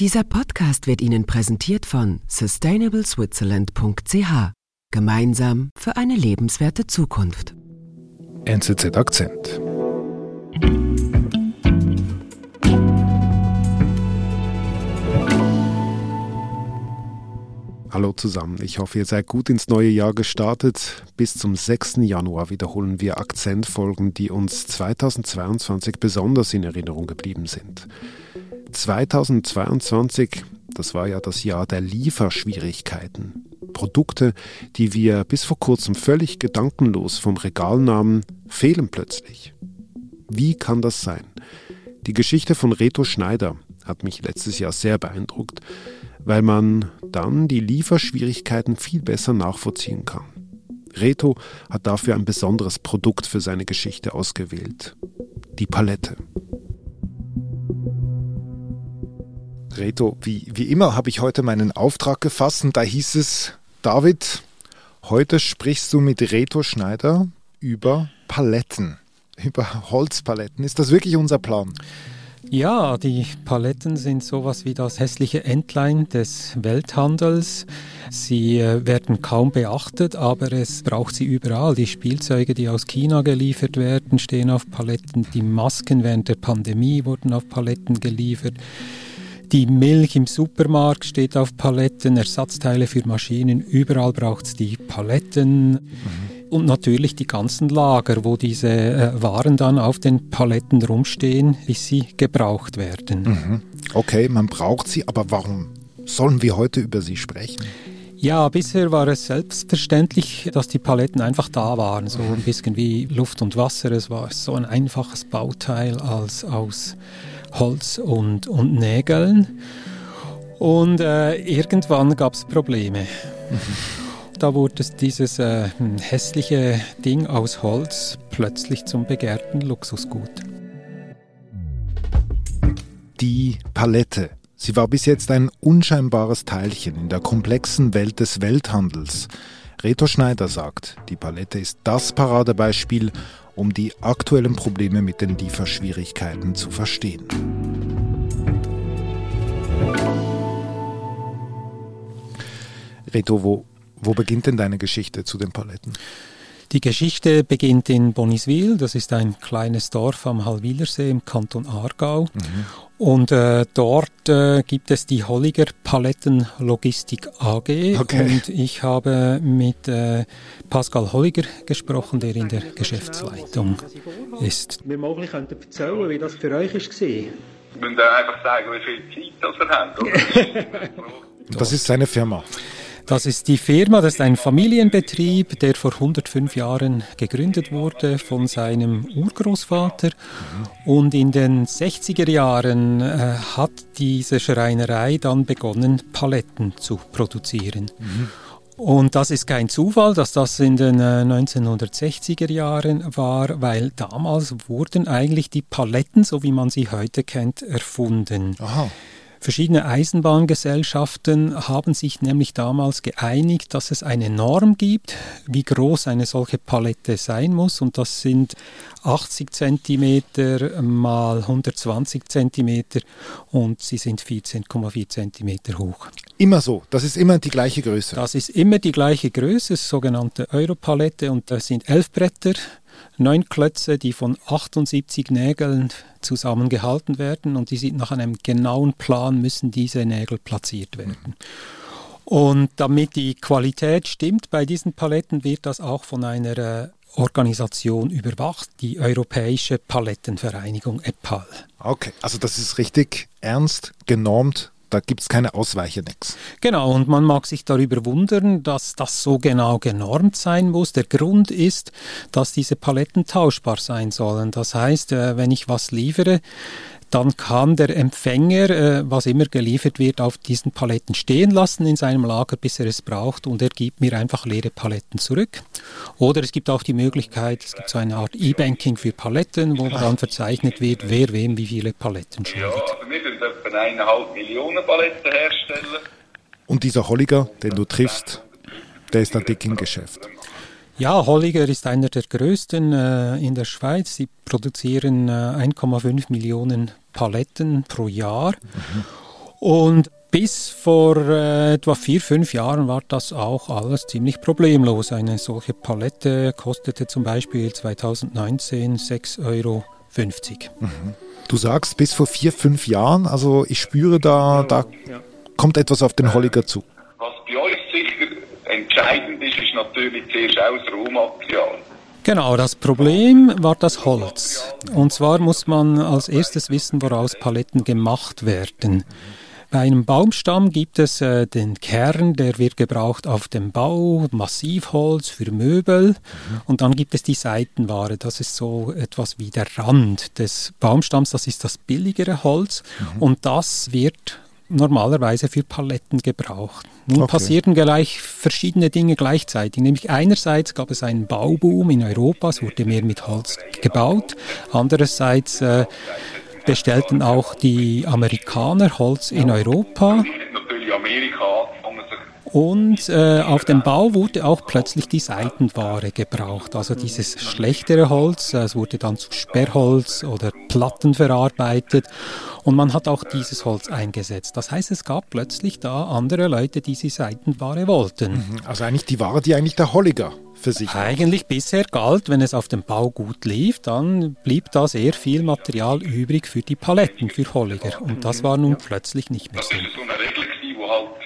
Dieser Podcast wird Ihnen präsentiert von sustainableswitzerland.ch. Gemeinsam für eine lebenswerte Zukunft. NZZ Akzent. Hallo zusammen, ich hoffe, ihr seid gut ins neue Jahr gestartet. Bis zum 6. Januar wiederholen wir Akzentfolgen, die uns 2022 besonders in Erinnerung geblieben sind. 2022, das war ja das Jahr der Lieferschwierigkeiten. Produkte, die wir bis vor kurzem völlig gedankenlos vom Regal nahmen, fehlen plötzlich. Wie kann das sein? Die Geschichte von Reto Schneider hat mich letztes Jahr sehr beeindruckt, weil man dann die Lieferschwierigkeiten viel besser nachvollziehen kann. Reto hat dafür ein besonderes Produkt für seine Geschichte ausgewählt. Die Palette. Reto, wie, wie immer habe ich heute meinen Auftrag gefasst und da hieß es, David, heute sprichst du mit Reto Schneider über Paletten, über Holzpaletten. Ist das wirklich unser Plan? Ja, die Paletten sind sowas wie das hässliche Entlein des Welthandels. Sie äh, werden kaum beachtet, aber es braucht sie überall. Die Spielzeuge, die aus China geliefert werden, stehen auf Paletten. Die Masken während der Pandemie wurden auf Paletten geliefert. Die Milch im Supermarkt steht auf Paletten, Ersatzteile für Maschinen, überall braucht es die Paletten. Mhm. Und natürlich die ganzen Lager, wo diese äh, Waren dann auf den Paletten rumstehen, bis sie gebraucht werden. Mhm. Okay, man braucht sie, aber warum sollen wir heute über sie sprechen? Ja, bisher war es selbstverständlich, dass die Paletten einfach da waren, so ein bisschen wie Luft und Wasser. Es war so ein einfaches Bauteil als aus Holz und, und Nägeln. Und äh, irgendwann gab es Probleme. Da wurde dieses äh, hässliche Ding aus Holz plötzlich zum begehrten Luxusgut. Die Palette. Sie war bis jetzt ein unscheinbares Teilchen in der komplexen Welt des Welthandels. Reto Schneider sagt, die Palette ist das Paradebeispiel, um die aktuellen Probleme mit den Lieferschwierigkeiten zu verstehen. Reto, wo, wo beginnt denn deine Geschichte zu den Paletten? Die Geschichte beginnt in Boniswil, das ist ein kleines Dorf am Halwilersee im Kanton Aargau. Mhm. Und äh, dort äh, gibt es die Holliger Palettenlogistik AG. Okay. Und ich habe mit äh, Pascal Holliger gesprochen, der in der Geschäftsleitung ist. Wir möglich könnten erzählen, wie das für euch war. Wir müssen einfach sagen, wie viel Zeit wir haben. das ist seine Firma. Das ist die Firma, das ist ein Familienbetrieb, der vor 105 Jahren gegründet wurde von seinem Urgroßvater. Und in den 60er Jahren äh, hat diese Schreinerei dann begonnen, Paletten zu produzieren. Mhm. Und das ist kein Zufall, dass das in den 1960er äh, Jahren war, weil damals wurden eigentlich die Paletten, so wie man sie heute kennt, erfunden. Aha. Verschiedene Eisenbahngesellschaften haben sich nämlich damals geeinigt, dass es eine Norm gibt, wie groß eine solche Palette sein muss. Und das sind 80 cm mal 120 cm und sie sind 14,4 cm hoch. Immer so, das ist immer die gleiche Größe. Das ist immer die gleiche Größe, sogenannte Europalette und das sind elf Bretter neun Klötze, die von 78 Nägeln zusammengehalten werden und die sind nach einem genauen Plan müssen diese Nägel platziert werden. Und damit die Qualität stimmt bei diesen Paletten, wird das auch von einer äh, Organisation überwacht, die Europäische Palettenvereinigung EPAL. Okay, also das ist richtig ernst genormt da gibt es keine Ausweiche, nichts. Genau, und man mag sich darüber wundern, dass das so genau genormt sein muss. Der Grund ist, dass diese Paletten tauschbar sein sollen. Das heißt, äh, wenn ich was liefere, dann kann der Empfänger, äh, was immer geliefert wird, auf diesen Paletten stehen lassen in seinem Lager, bis er es braucht und er gibt mir einfach leere Paletten zurück. Oder es gibt auch die Möglichkeit, es gibt so eine Art E-Banking für Paletten, wo dann verzeichnet wird, wer wem wie viele Paletten schuldet. Etwa eineinhalb Millionen Paletten herstellen. Und dieser Holliger, den du triffst, der ist dann dick im Geschäft. Ja, Holliger ist einer der größten äh, in der Schweiz. Sie produzieren äh, 1,5 Millionen Paletten pro Jahr. Mhm. Und bis vor äh, etwa vier, fünf Jahren war das auch alles ziemlich problemlos. Eine solche Palette kostete zum Beispiel 2019 6,50 Euro. Mhm. Du sagst bis vor vier, fünf Jahren, also ich spüre da, da kommt etwas auf den Holliger zu. Was bei uns sicher entscheidend ist, ist natürlich zuerst auch das Rohmaterial. Genau, das Problem war das Holz. Und zwar muss man als erstes wissen, woraus Paletten gemacht werden. Bei einem Baumstamm gibt es äh, den Kern, der wird gebraucht auf dem Bau, Massivholz für Möbel mhm. und dann gibt es die Seitenware, das ist so etwas wie der Rand des Baumstamms, das ist das billigere Holz mhm. und das wird normalerweise für Paletten gebraucht. Nun okay. passierten gleich verschiedene Dinge gleichzeitig. Nämlich einerseits gab es einen Bauboom in Europa, es wurde mehr mit Holz gebaut. Andererseits äh, bestellten auch die Amerikaner Holz in Europa. Und äh, auf dem Bau wurde auch plötzlich die Seitenware gebraucht. Also dieses schlechtere Holz, äh, es wurde dann zu Sperrholz oder Platten verarbeitet. Und man hat auch dieses Holz eingesetzt. Das heißt, es gab plötzlich da andere Leute, die diese Seitenware wollten. Mhm. Also eigentlich die Ware, die eigentlich der Holliger für sich. Eigentlich bisher galt, wenn es auf dem Bau gut lief, dann blieb da sehr viel Material übrig für die Paletten, für Holliger. Und das war nun plötzlich nicht mehr so. Das war so eine Regel, die halt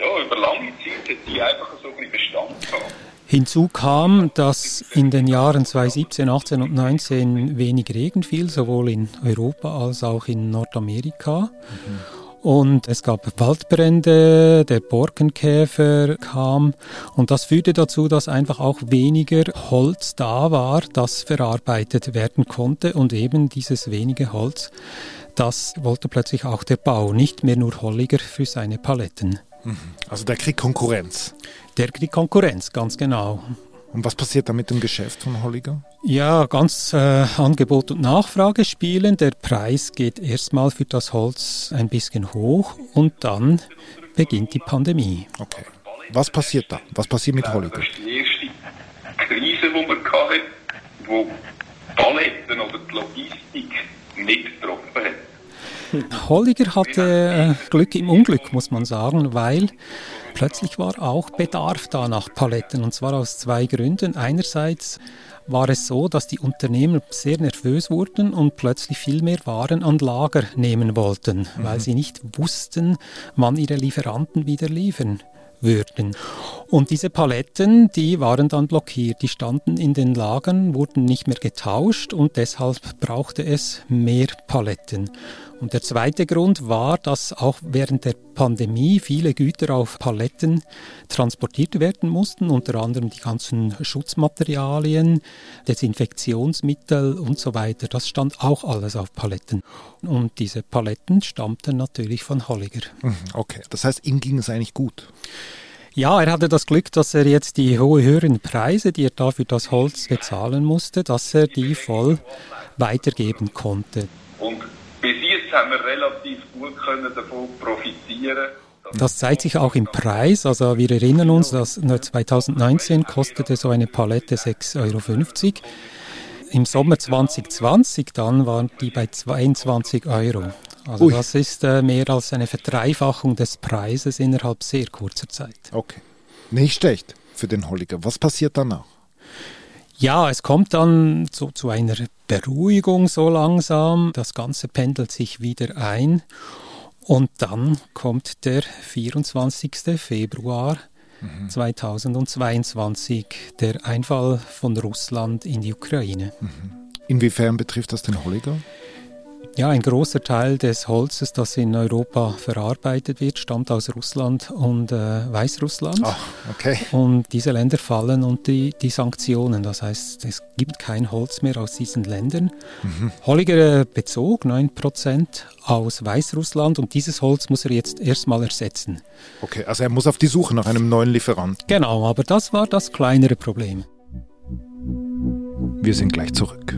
ja, über lange Zeit die einfach so ein Bestand haben. Hinzu kam, dass in den Jahren 2017, 18 und 19 wenig Regen fiel, sowohl in Europa als auch in Nordamerika. Mhm. Und es gab Waldbrände, der Borkenkäfer kam und das führte dazu, dass einfach auch weniger Holz da war, das verarbeitet werden konnte und eben dieses wenige Holz, das wollte plötzlich auch der Bau, nicht mehr nur Holliger für seine Paletten. Also der kriegt Konkurrenz. Der kriegt Konkurrenz, ganz genau. Und was passiert da mit dem Geschäft von Holliger? Ja, ganz äh, Angebot und Nachfrage spielen. Der Preis geht erstmal für das Holz ein bisschen hoch und dann beginnt die Pandemie. Okay. Was passiert da? Was passiert mit Holliger? Das ist die erste Krise, die wir hatten, wo Paletten oder die Logistik nicht getroffen hat. Holliger hatte äh, Glück im Unglück, muss man sagen, weil plötzlich war auch Bedarf da nach Paletten und zwar aus zwei Gründen. Einerseits war es so, dass die Unternehmer sehr nervös wurden und plötzlich viel mehr Waren an Lager nehmen wollten, mhm. weil sie nicht wussten, wann ihre Lieferanten wieder liefern würden. Und diese Paletten, die waren dann blockiert, die standen in den Lagern, wurden nicht mehr getauscht und deshalb brauchte es mehr Paletten. Und der zweite Grund war, dass auch während der Pandemie viele Güter auf Paletten transportiert werden mussten, unter anderem die ganzen Schutzmaterialien, Desinfektionsmittel und so weiter. Das stand auch alles auf Paletten. Und diese Paletten stammten natürlich von Holliger. Mhm, okay, das heißt, ihm ging es eigentlich gut. Ja, er hatte das Glück, dass er jetzt die hohe höheren Preise, die er da für das Holz bezahlen musste, dass er die voll weitergeben konnte. Und jetzt haben wir relativ gut können davon profitieren. Das zeigt sich auch im Preis. Also wir erinnern uns, dass 2019 kostete so eine Palette 6,50 Euro. Im Sommer 2020 dann waren die bei 22 Euro. Also Ui. das ist äh, mehr als eine Verdreifachung des Preises innerhalb sehr kurzer Zeit. Okay. Nicht schlecht für den Holliger. Was passiert danach? Ja, es kommt dann so zu einer Beruhigung so langsam. Das Ganze pendelt sich wieder ein. Und dann kommt der 24. Februar mhm. 2022, der Einfall von Russland in die Ukraine. Mhm. Inwiefern betrifft das den Holliger? Ja, ein großer Teil des Holzes, das in Europa verarbeitet wird, stammt aus Russland und äh, Weißrussland. Oh, okay. Und diese Länder fallen unter die, die, Sanktionen. Das heißt, es gibt kein Holz mehr aus diesen Ländern. Mhm. Holliger bezog 9% aus Weißrussland und dieses Holz muss er jetzt erstmal ersetzen. Okay, also er muss auf die Suche nach einem neuen Lieferanten. Genau, aber das war das kleinere Problem. Wir sind gleich zurück.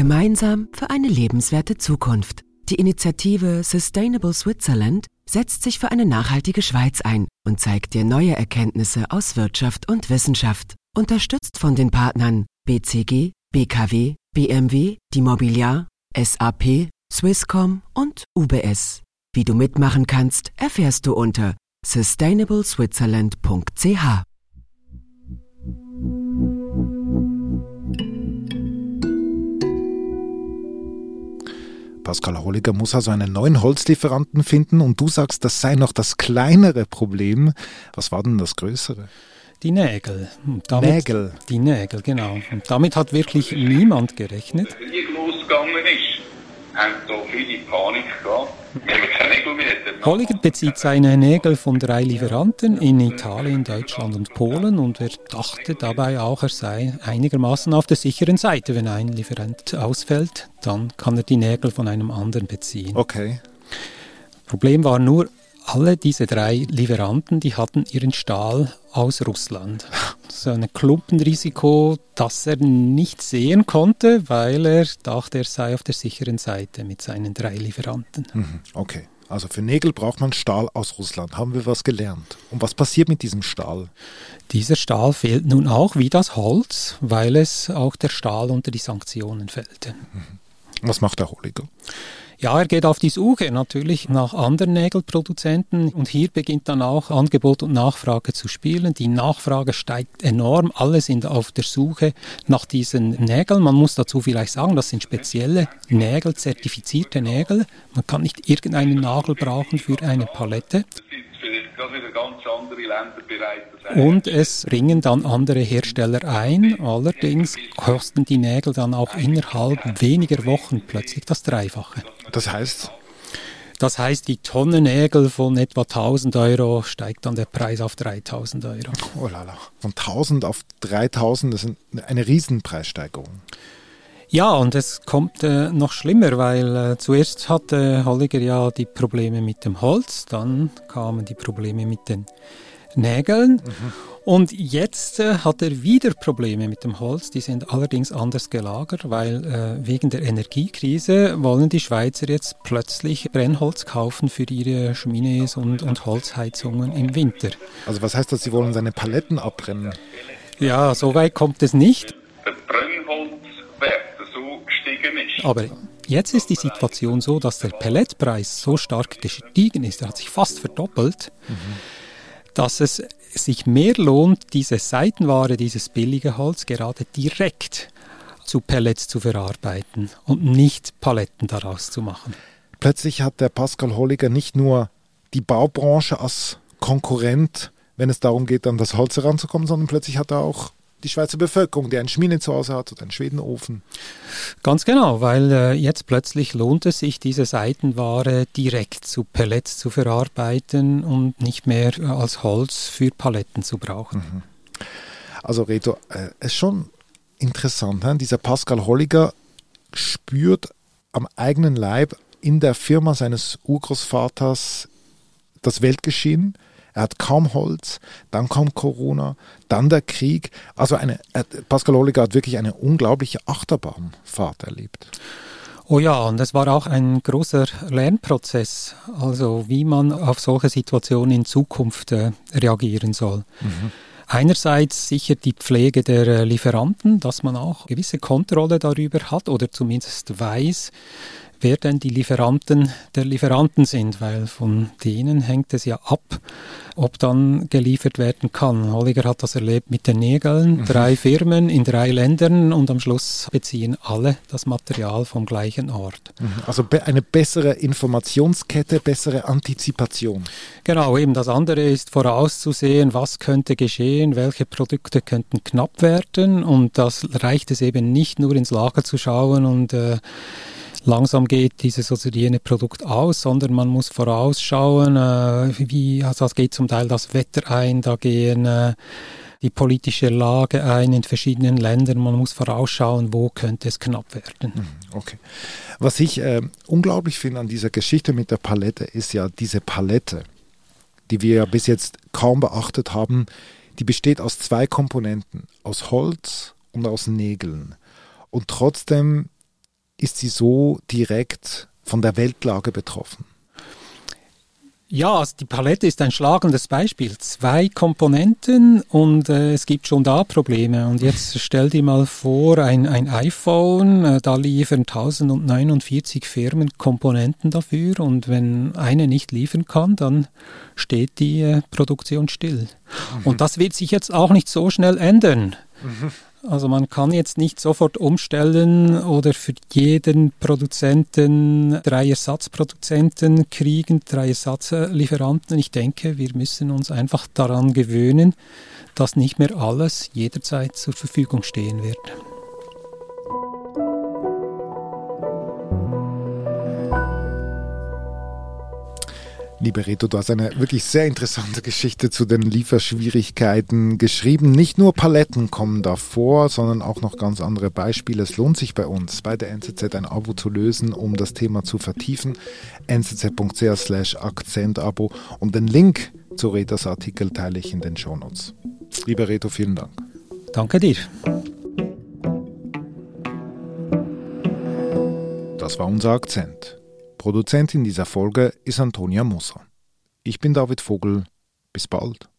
Gemeinsam für eine lebenswerte Zukunft. Die Initiative Sustainable Switzerland setzt sich für eine nachhaltige Schweiz ein und zeigt dir neue Erkenntnisse aus Wirtschaft und Wissenschaft. Unterstützt von den Partnern BCG, BKW, BMW, die Mobiliar, SAP, Swisscom und UBS. Wie du mitmachen kannst, erfährst du unter sustainableswitzerland.ch. Pascal Holliger muss also einen neuen Holzlieferanten finden und du sagst, das sei noch das kleinere Problem. Was war denn das größere? Die Nägel. Damit, Nägel. Die Nägel, genau. Und damit hat wirklich niemand gerechnet. Krieg losgegangen ist, haben da viele Panik gehabt. Wir haben keine Nägel mehr. Holliger bezieht seine Nägel von drei Lieferanten in Italien, Deutschland und Polen und er dachte dabei auch, er sei einigermaßen auf der sicheren Seite. Wenn ein Lieferant ausfällt, dann kann er die Nägel von einem anderen beziehen. Okay. Problem war nur, alle diese drei Lieferanten, die hatten ihren Stahl aus Russland. So ein Klumpenrisiko, das er nicht sehen konnte, weil er dachte, er sei auf der sicheren Seite mit seinen drei Lieferanten. Mhm, okay. Also für Nägel braucht man Stahl aus Russland. Haben wir was gelernt? Und was passiert mit diesem Stahl? Dieser Stahl fehlt nun auch wie das Holz, weil es auch der Stahl unter die Sanktionen fällt. Mhm. Was macht der Holiger? Ja, er geht auf die Suche natürlich nach anderen Nägelproduzenten und hier beginnt dann auch Angebot und Nachfrage zu spielen. Die Nachfrage steigt enorm. Alle sind auf der Suche nach diesen Nägeln. Man muss dazu vielleicht sagen, das sind spezielle Nägel, zertifizierte Nägel. Man kann nicht irgendeinen Nagel brauchen für eine Palette. Und es bringen dann andere Hersteller ein. Allerdings kosten die Nägel dann auch innerhalb weniger Wochen plötzlich das Dreifache. Das heißt? Das heißt, die Tonne Nägel von etwa 1000 Euro steigt dann der Preis auf 3000 Euro. Oh lala. Von 1000 auf 3000, das ist eine Riesenpreissteigerung. Ja, und es kommt äh, noch schlimmer, weil äh, zuerst hatte Holliger ja die Probleme mit dem Holz, dann kamen die Probleme mit den Nägeln. Mhm. Und jetzt äh, hat er wieder Probleme mit dem Holz. Die sind allerdings anders gelagert, weil äh, wegen der Energiekrise wollen die Schweizer jetzt plötzlich Brennholz kaufen für ihre Cheminées und, und Holzheizungen im Winter. Also was heißt das, sie wollen seine Paletten abbrennen? Ja, so weit kommt es nicht. Aber jetzt ist die Situation so, dass der Pelletpreis so stark gestiegen ist, er hat sich fast verdoppelt. Mhm dass es sich mehr lohnt, diese Seitenware, dieses billige Holz gerade direkt zu Pellets zu verarbeiten und nicht Paletten daraus zu machen. Plötzlich hat der Pascal Holliger nicht nur die Baubranche als Konkurrent, wenn es darum geht, an das Holz heranzukommen, sondern plötzlich hat er auch die Schweizer Bevölkerung, die einen Schmiede zu Hause hat oder einen Schwedenofen. Ganz genau, weil äh, jetzt plötzlich lohnt es sich, diese Seitenware direkt zu Pellets zu verarbeiten und nicht mehr äh, als Holz für Paletten zu brauchen. Mhm. Also Reto, äh, es ist schon interessant, he? dieser Pascal Holliger spürt am eigenen Leib in der Firma seines Urgroßvaters das Weltgeschehen er hat kaum Holz, dann kommt Corona, dann der Krieg. Also eine, Pascal Oliger hat wirklich eine unglaubliche Achterbahnfahrt erlebt. Oh ja, und es war auch ein großer Lernprozess, also wie man auf solche Situationen in Zukunft äh, reagieren soll. Mhm. Einerseits sicher die Pflege der äh, Lieferanten, dass man auch gewisse Kontrolle darüber hat oder zumindest weiß, wer denn die Lieferanten der Lieferanten sind, weil von denen hängt es ja ab, ob dann geliefert werden kann. Holliger hat das erlebt mit den Nägeln, mhm. drei Firmen in drei Ländern und am Schluss beziehen alle das Material vom gleichen Ort. Mhm. Also eine bessere Informationskette, bessere Antizipation. Genau, eben das andere ist vorauszusehen, was könnte geschehen, welche Produkte könnten knapp werden und das reicht es eben nicht nur ins Lager zu schauen und äh, langsam geht dieses oder jene Produkt aus, sondern man muss vorausschauen, äh, wie, also es geht zum Teil das Wetter ein, da gehen äh, die politische Lage ein in verschiedenen Ländern. Man muss vorausschauen, wo könnte es knapp werden. Mhm, okay. Was ich äh, unglaublich finde an dieser Geschichte mit der Palette, ist ja diese Palette, die wir ja bis jetzt kaum beachtet haben, die besteht aus zwei Komponenten, aus Holz und aus Nägeln. Und trotzdem ist sie so direkt von der Weltlage betroffen? Ja, also die Palette ist ein schlagendes Beispiel. Zwei Komponenten und äh, es gibt schon da Probleme. Und jetzt stell dir mal vor, ein, ein iPhone, äh, da liefern 1049 Firmen Komponenten dafür und wenn eine nicht liefern kann, dann steht die äh, Produktion still. Mhm. Und das wird sich jetzt auch nicht so schnell ändern. Mhm. Also man kann jetzt nicht sofort umstellen oder für jeden Produzenten drei Ersatzproduzenten kriegen, drei Ersatzlieferanten. Ich denke, wir müssen uns einfach daran gewöhnen, dass nicht mehr alles jederzeit zur Verfügung stehen wird. Liebe Reto, du hast eine wirklich sehr interessante Geschichte zu den Lieferschwierigkeiten geschrieben. Nicht nur Paletten kommen davor, sondern auch noch ganz andere Beispiele. Es lohnt sich bei uns, bei der NZZ ein Abo zu lösen, um das Thema zu vertiefen. nzz.ch slash Akzentabo und den Link zu Retos Artikel teile ich in den Shownotes. Lieber Reto, vielen Dank. Danke dir. Das war unser Akzent. Produzentin dieser Folge ist Antonia Moser. Ich bin David Vogel. Bis bald.